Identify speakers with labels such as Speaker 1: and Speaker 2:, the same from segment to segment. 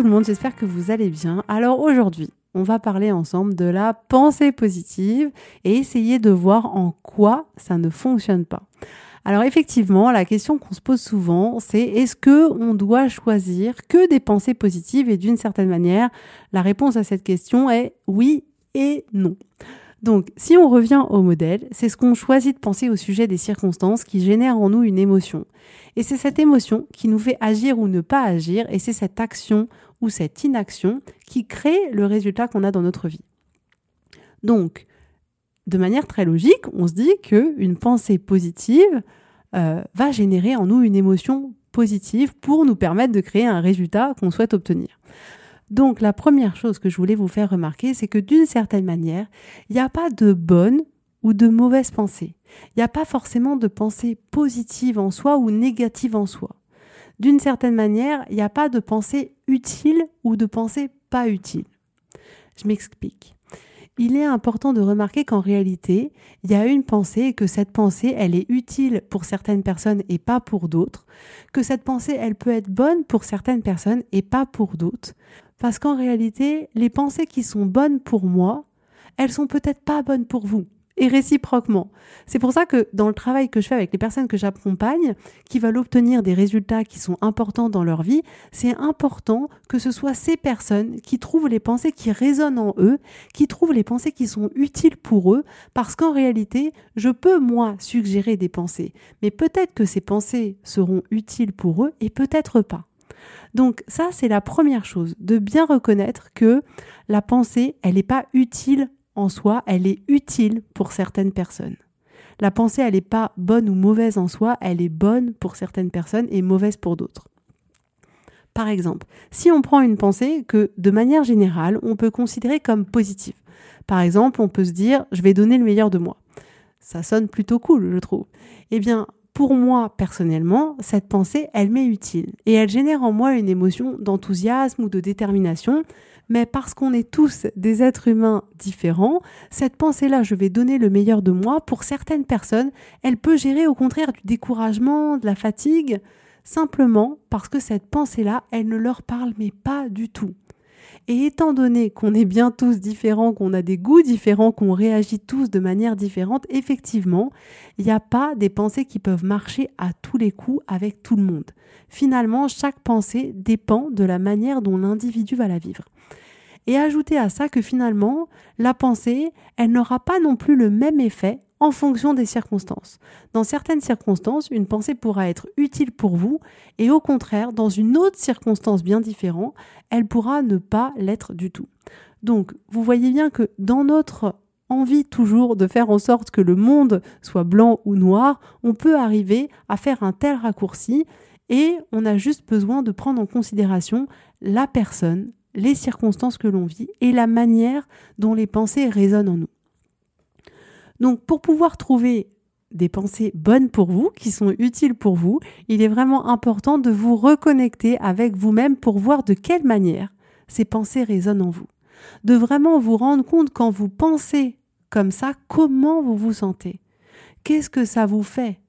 Speaker 1: Tout le monde, j'espère que vous allez bien. Alors aujourd'hui, on va parler ensemble de la pensée positive et essayer de voir en quoi ça ne fonctionne pas. Alors effectivement, la question qu'on se pose souvent, c'est est-ce que on doit choisir que des pensées positives? Et d'une certaine manière, la réponse à cette question est oui et non. Donc, si on revient au modèle, c'est ce qu'on choisit de penser au sujet des circonstances qui génèrent en nous une émotion. Et c'est cette émotion qui nous fait agir ou ne pas agir, et c'est cette action ou cette inaction qui crée le résultat qu'on a dans notre vie. Donc, de manière très logique, on se dit qu'une pensée positive euh, va générer en nous une émotion positive pour nous permettre de créer un résultat qu'on souhaite obtenir. Donc la première chose que je voulais vous faire remarquer, c'est que d'une certaine manière, il n'y a pas de bonne ou de mauvaise pensée. Il n'y a pas forcément de pensée positive en soi ou négative en soi. D'une certaine manière, il n'y a pas de pensée utile ou de pensée pas utile. Je m'explique. Il est important de remarquer qu'en réalité, il y a une pensée et que cette pensée, elle est utile pour certaines personnes et pas pour d'autres, que cette pensée, elle peut être bonne pour certaines personnes et pas pour d'autres, parce qu'en réalité, les pensées qui sont bonnes pour moi, elles sont peut-être pas bonnes pour vous. Et réciproquement. C'est pour ça que dans le travail que je fais avec les personnes que j'accompagne, qui veulent obtenir des résultats qui sont importants dans leur vie, c'est important que ce soit ces personnes qui trouvent les pensées qui résonnent en eux, qui trouvent les pensées qui sont utiles pour eux, parce qu'en réalité, je peux, moi, suggérer des pensées, mais peut-être que ces pensées seront utiles pour eux et peut-être pas. Donc ça, c'est la première chose, de bien reconnaître que la pensée, elle n'est pas utile en soi, elle est utile pour certaines personnes. La pensée, elle n'est pas bonne ou mauvaise en soi, elle est bonne pour certaines personnes et mauvaise pour d'autres. Par exemple, si on prend une pensée que, de manière générale, on peut considérer comme positive. Par exemple, on peut se dire, je vais donner le meilleur de moi. Ça sonne plutôt cool, je trouve. Eh bien, pour moi, personnellement, cette pensée, elle m'est utile et elle génère en moi une émotion d'enthousiasme ou de détermination. Mais parce qu'on est tous des êtres humains différents, cette pensée-là, je vais donner le meilleur de moi, pour certaines personnes, elle peut gérer au contraire du découragement, de la fatigue, simplement parce que cette pensée-là, elle ne leur parle mais pas du tout. Et étant donné qu'on est bien tous différents, qu'on a des goûts différents, qu'on réagit tous de manière différente, effectivement, il n'y a pas des pensées qui peuvent marcher à tous les coups avec tout le monde. Finalement, chaque pensée dépend de la manière dont l'individu va la vivre. Et ajoutez à ça que finalement, la pensée, elle n'aura pas non plus le même effet en fonction des circonstances. Dans certaines circonstances, une pensée pourra être utile pour vous et au contraire, dans une autre circonstance bien différente, elle pourra ne pas l'être du tout. Donc, vous voyez bien que dans notre envie toujours de faire en sorte que le monde soit blanc ou noir, on peut arriver à faire un tel raccourci et on a juste besoin de prendre en considération la personne, les circonstances que l'on vit et la manière dont les pensées résonnent en nous. Donc pour pouvoir trouver des pensées bonnes pour vous, qui sont utiles pour vous, il est vraiment important de vous reconnecter avec vous-même pour voir de quelle manière ces pensées résonnent en vous. De vraiment vous rendre compte quand vous pensez comme ça, comment vous vous sentez. Qu'est-ce que ça vous fait?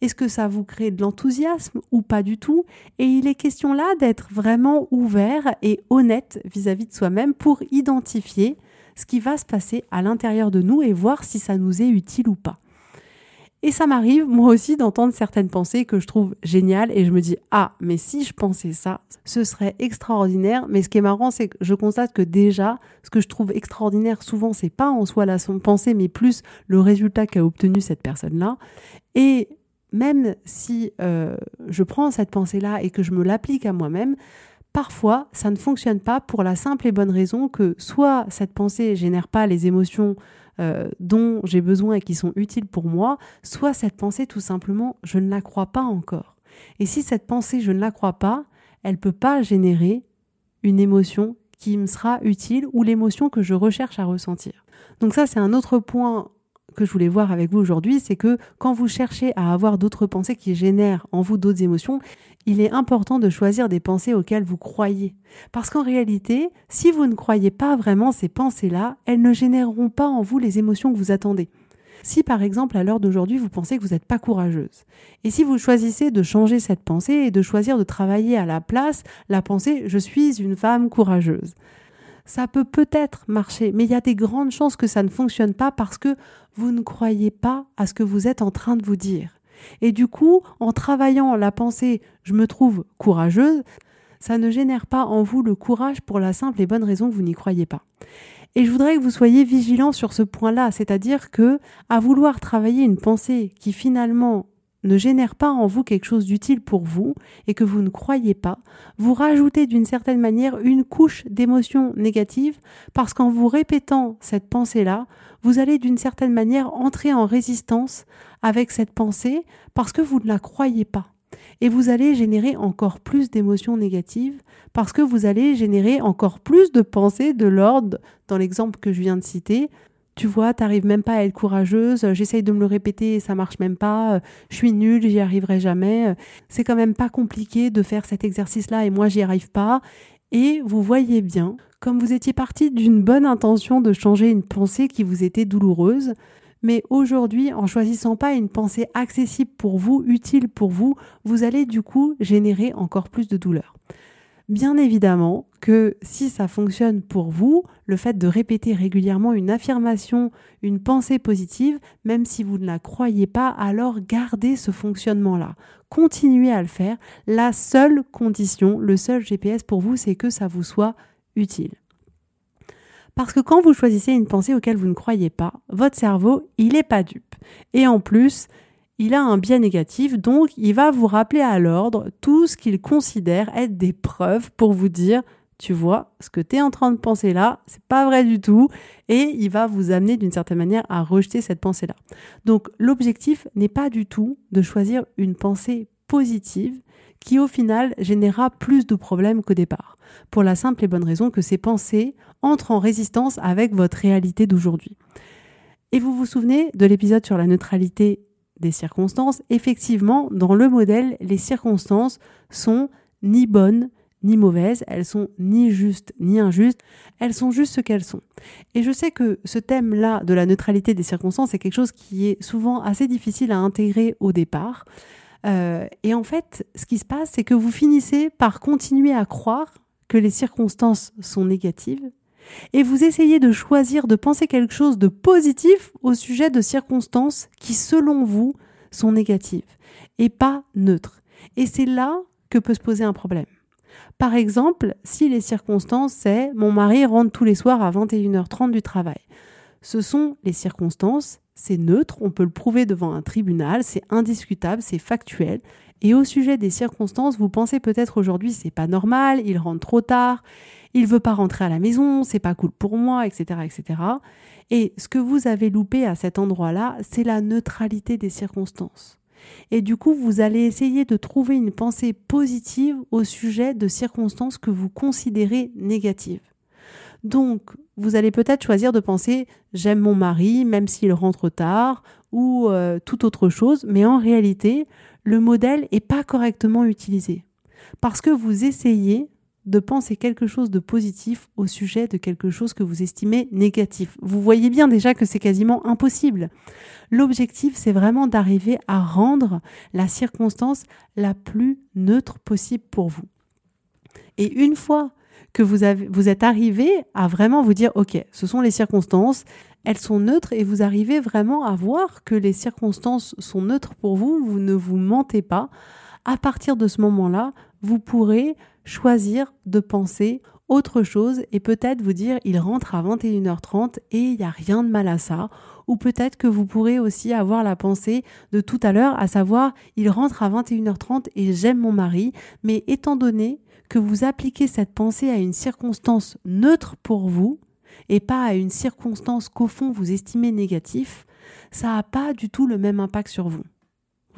Speaker 1: Est-ce que ça vous crée de l'enthousiasme ou pas du tout? Et il est question là d'être vraiment ouvert et honnête vis-à-vis -vis de soi-même pour identifier ce qui va se passer à l'intérieur de nous et voir si ça nous est utile ou pas. Et ça m'arrive, moi aussi, d'entendre certaines pensées que je trouve géniales et je me dis, ah, mais si je pensais ça, ce serait extraordinaire. Mais ce qui est marrant, c'est que je constate que déjà, ce que je trouve extraordinaire, souvent, c'est pas en soi la son pensée, mais plus le résultat qu'a obtenu cette personne-là. Et même si euh, je prends cette pensée-là et que je me l'applique à moi-même, parfois, ça ne fonctionne pas pour la simple et bonne raison que soit cette pensée génère pas les émotions euh, dont j'ai besoin et qui sont utiles pour moi, soit cette pensée tout simplement je ne la crois pas encore. Et si cette pensée je ne la crois pas, elle peut pas générer une émotion qui me sera utile ou l'émotion que je recherche à ressentir. Donc ça c'est un autre point que je voulais voir avec vous aujourd'hui, c'est que quand vous cherchez à avoir d'autres pensées qui génèrent en vous d'autres émotions, il est important de choisir des pensées auxquelles vous croyez. Parce qu'en réalité, si vous ne croyez pas vraiment ces pensées-là, elles ne généreront pas en vous les émotions que vous attendez. Si par exemple à l'heure d'aujourd'hui vous pensez que vous n'êtes pas courageuse, et si vous choisissez de changer cette pensée et de choisir de travailler à la place la pensée je suis une femme courageuse, ça peut peut-être marcher, mais il y a des grandes chances que ça ne fonctionne pas parce que vous ne croyez pas à ce que vous êtes en train de vous dire. Et du coup, en travaillant la pensée je me trouve courageuse, ça ne génère pas en vous le courage pour la simple et bonne raison que vous n'y croyez pas. Et je voudrais que vous soyez vigilant sur ce point-là, c'est-à-dire que à vouloir travailler une pensée qui finalement ne génère pas en vous quelque chose d'utile pour vous et que vous ne croyez pas, vous rajoutez d'une certaine manière une couche d'émotions négatives parce qu'en vous répétant cette pensée-là, vous allez d'une certaine manière entrer en résistance avec cette pensée parce que vous ne la croyez pas. Et vous allez générer encore plus d'émotions négatives parce que vous allez générer encore plus de pensées de l'ordre, dans l'exemple que je viens de citer, tu vois, t'arrives même pas à être courageuse, j'essaye de me le répéter et ça marche même pas, je suis nulle, j'y arriverai jamais, c'est quand même pas compliqué de faire cet exercice-là et moi j'y arrive pas. Et vous voyez bien, comme vous étiez parti d'une bonne intention de changer une pensée qui vous était douloureuse, mais aujourd'hui, en choisissant pas une pensée accessible pour vous, utile pour vous, vous allez du coup générer encore plus de douleur. Bien évidemment que si ça fonctionne pour vous, le fait de répéter régulièrement une affirmation, une pensée positive, même si vous ne la croyez pas, alors gardez ce fonctionnement-là. Continuez à le faire. La seule condition, le seul GPS pour vous, c'est que ça vous soit utile. Parce que quand vous choisissez une pensée auquel vous ne croyez pas, votre cerveau, il n'est pas dupe. Et en plus, il a un biais négatif, donc il va vous rappeler à l'ordre tout ce qu'il considère être des preuves pour vous dire tu vois, ce que tu es en train de penser là, c'est pas vrai du tout, et il va vous amener d'une certaine manière à rejeter cette pensée-là. Donc l'objectif n'est pas du tout de choisir une pensée positive qui au final générera plus de problèmes qu'au départ, pour la simple et bonne raison que ces pensées entrent en résistance avec votre réalité d'aujourd'hui. Et vous vous souvenez de l'épisode sur la neutralité des circonstances, effectivement, dans le modèle, les circonstances sont ni bonnes ni mauvaises, elles sont ni justes ni injustes, elles sont juste ce qu'elles sont. Et je sais que ce thème-là de la neutralité des circonstances est quelque chose qui est souvent assez difficile à intégrer au départ. Euh, et en fait, ce qui se passe, c'est que vous finissez par continuer à croire que les circonstances sont négatives et vous essayez de choisir de penser quelque chose de positif au sujet de circonstances qui, selon vous, sont négatives et pas neutres. Et c'est là que peut se poser un problème. Par exemple, si les circonstances, c'est mon mari rentre tous les soirs à 21h30 du travail. Ce sont les circonstances, c'est neutre, on peut le prouver devant un tribunal, c'est indiscutable, c'est factuel. Et au sujet des circonstances, vous pensez peut-être aujourd'hui c'est pas normal, il rentre trop tard, il veut pas rentrer à la maison, c'est pas cool pour moi, etc., etc. Et ce que vous avez loupé à cet endroit-là, c'est la neutralité des circonstances. Et du coup, vous allez essayer de trouver une pensée positive au sujet de circonstances que vous considérez négatives. Donc, vous allez peut-être choisir de penser j'aime mon mari même s'il rentre tard ou euh, toute autre chose, mais en réalité, le modèle n'est pas correctement utilisé. Parce que vous essayez de penser quelque chose de positif au sujet de quelque chose que vous estimez négatif. Vous voyez bien déjà que c'est quasiment impossible. L'objectif, c'est vraiment d'arriver à rendre la circonstance la plus neutre possible pour vous. Et une fois que vous, êtes arrivé à vraiment vous dire, OK, ce sont les circonstances, elles sont neutres et vous arrivez vraiment à voir que les circonstances sont neutres pour vous, vous ne vous mentez pas. À partir de ce moment-là, vous pourrez choisir de penser autre chose et peut-être vous dire il rentre à 21h30 et il n'y a rien de mal à ça. Ou peut-être que vous pourrez aussi avoir la pensée de tout à l'heure, à savoir il rentre à 21h30 et j'aime mon mari, mais étant donné que vous appliquez cette pensée à une circonstance neutre pour vous et pas à une circonstance qu'au fond vous estimez négatif, ça n'a pas du tout le même impact sur vous.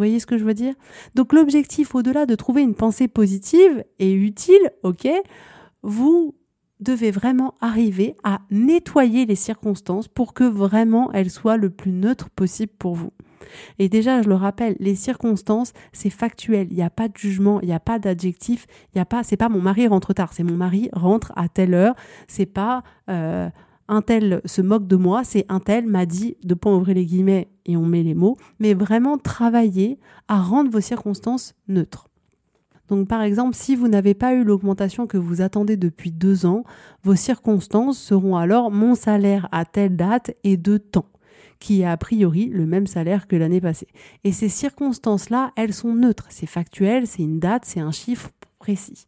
Speaker 1: Voyez ce que je veux dire? Donc l'objectif, au-delà de trouver une pensée positive et utile, ok, vous devez vraiment arriver à nettoyer les circonstances pour que vraiment elles soient le plus neutres possible pour vous. Et déjà, je le rappelle, les circonstances, c'est factuel. Il n'y a pas de jugement, il n'y a pas d'adjectif, il n'y a pas, c'est pas mon mari rentre tard, c'est mon mari rentre à telle heure. C'est pas euh, un tel se moque de moi, c'est un tel m'a dit de pas ouvrir les guillemets et on met les mots, mais vraiment travailler à rendre vos circonstances neutres. Donc par exemple, si vous n'avez pas eu l'augmentation que vous attendez depuis deux ans, vos circonstances seront alors mon salaire à telle date et de temps, qui est a priori le même salaire que l'année passée. Et ces circonstances-là, elles sont neutres, c'est factuel, c'est une date, c'est un chiffre précis.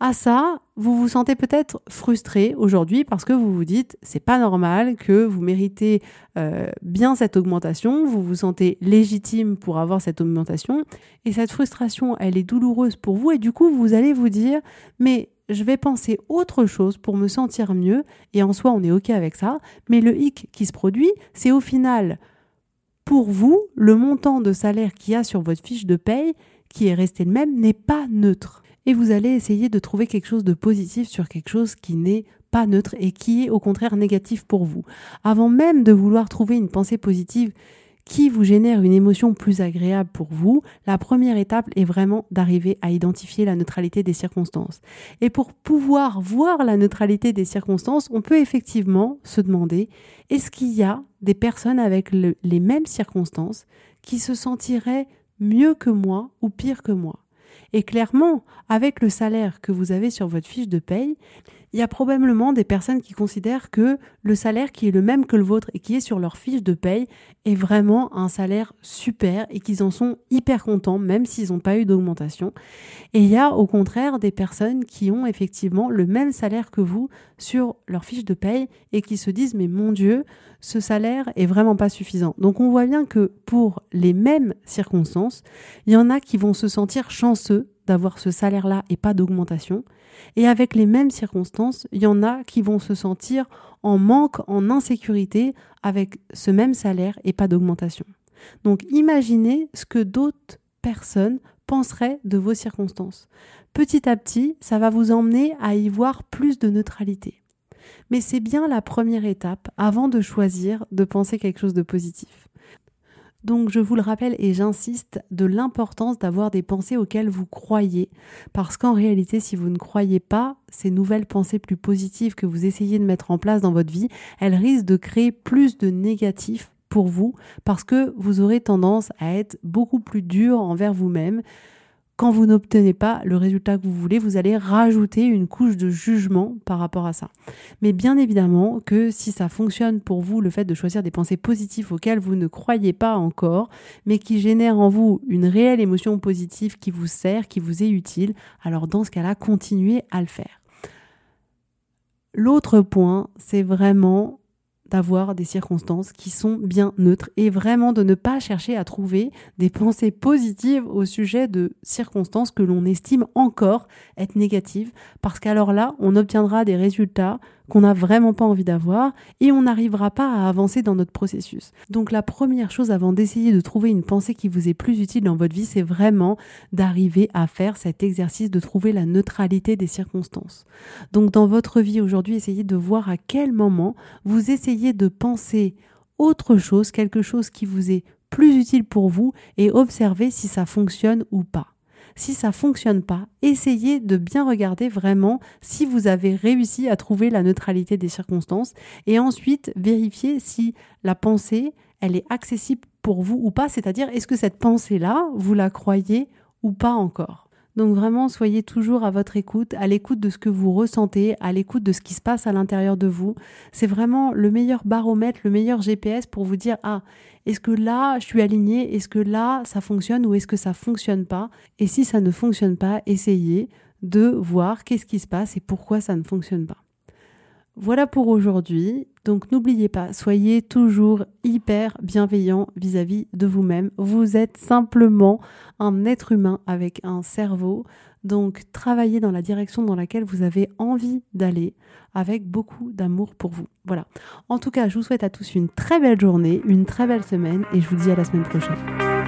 Speaker 1: À ça, vous vous sentez peut-être frustré aujourd'hui parce que vous vous dites c'est pas normal que vous méritez euh, bien cette augmentation, vous vous sentez légitime pour avoir cette augmentation. Et cette frustration elle est douloureuse pour vous. Et du coup vous allez vous dire mais je vais penser autre chose pour me sentir mieux. Et en soi on est ok avec ça. Mais le hic qui se produit c'est au final pour vous le montant de salaire qu'il y a sur votre fiche de paye qui est resté le même n'est pas neutre et vous allez essayer de trouver quelque chose de positif sur quelque chose qui n'est pas neutre et qui est au contraire négatif pour vous. Avant même de vouloir trouver une pensée positive qui vous génère une émotion plus agréable pour vous, la première étape est vraiment d'arriver à identifier la neutralité des circonstances. Et pour pouvoir voir la neutralité des circonstances, on peut effectivement se demander, est-ce qu'il y a des personnes avec les mêmes circonstances qui se sentiraient mieux que moi ou pire que moi? Et clairement, avec le salaire que vous avez sur votre fiche de paye, il y a probablement des personnes qui considèrent que le salaire qui est le même que le vôtre et qui est sur leur fiche de paye est vraiment un salaire super et qu'ils en sont hyper contents même s'ils n'ont pas eu d'augmentation. Et il y a au contraire des personnes qui ont effectivement le même salaire que vous sur leur fiche de paye et qui se disent mais mon Dieu, ce salaire est vraiment pas suffisant. Donc on voit bien que pour les mêmes circonstances, il y en a qui vont se sentir chanceux d'avoir ce salaire-là et pas d'augmentation. Et avec les mêmes circonstances, il y en a qui vont se sentir en manque, en insécurité avec ce même salaire et pas d'augmentation. Donc imaginez ce que d'autres personnes penseraient de vos circonstances. Petit à petit, ça va vous emmener à y voir plus de neutralité. Mais c'est bien la première étape avant de choisir de penser quelque chose de positif. Donc je vous le rappelle et j'insiste de l'importance d'avoir des pensées auxquelles vous croyez, parce qu'en réalité si vous ne croyez pas ces nouvelles pensées plus positives que vous essayez de mettre en place dans votre vie, elles risquent de créer plus de négatifs pour vous, parce que vous aurez tendance à être beaucoup plus dur envers vous-même, quand vous n'obtenez pas le résultat que vous voulez, vous allez rajouter une couche de jugement par rapport à ça. Mais bien évidemment que si ça fonctionne pour vous, le fait de choisir des pensées positives auxquelles vous ne croyez pas encore, mais qui génèrent en vous une réelle émotion positive qui vous sert, qui vous est utile, alors dans ce cas-là, continuez à le faire. L'autre point, c'est vraiment d'avoir des circonstances qui sont bien neutres et vraiment de ne pas chercher à trouver des pensées positives au sujet de circonstances que l'on estime encore être négatives. Parce qu'alors là, on obtiendra des résultats qu'on n'a vraiment pas envie d'avoir et on n'arrivera pas à avancer dans notre processus. Donc la première chose avant d'essayer de trouver une pensée qui vous est plus utile dans votre vie, c'est vraiment d'arriver à faire cet exercice de trouver la neutralité des circonstances. Donc dans votre vie aujourd'hui, essayez de voir à quel moment vous essayez de penser autre chose, quelque chose qui vous est plus utile pour vous et observez si ça fonctionne ou pas. Si ça fonctionne pas, essayez de bien regarder vraiment si vous avez réussi à trouver la neutralité des circonstances et ensuite vérifier si la pensée, elle est accessible pour vous ou pas, c'est-à-dire est-ce que cette pensée-là, vous la croyez ou pas encore? Donc vraiment, soyez toujours à votre écoute, à l'écoute de ce que vous ressentez, à l'écoute de ce qui se passe à l'intérieur de vous. C'est vraiment le meilleur baromètre, le meilleur GPS pour vous dire, ah, est-ce que là, je suis aligné? Est-ce que là, ça fonctionne ou est-ce que ça fonctionne pas? Et si ça ne fonctionne pas, essayez de voir qu'est-ce qui se passe et pourquoi ça ne fonctionne pas. Voilà pour aujourd'hui. Donc n'oubliez pas, soyez toujours hyper bienveillant vis-à-vis de vous-même. Vous êtes simplement un être humain avec un cerveau. Donc travaillez dans la direction dans laquelle vous avez envie d'aller avec beaucoup d'amour pour vous. Voilà. En tout cas, je vous souhaite à tous une très belle journée, une très belle semaine et je vous dis à la semaine prochaine.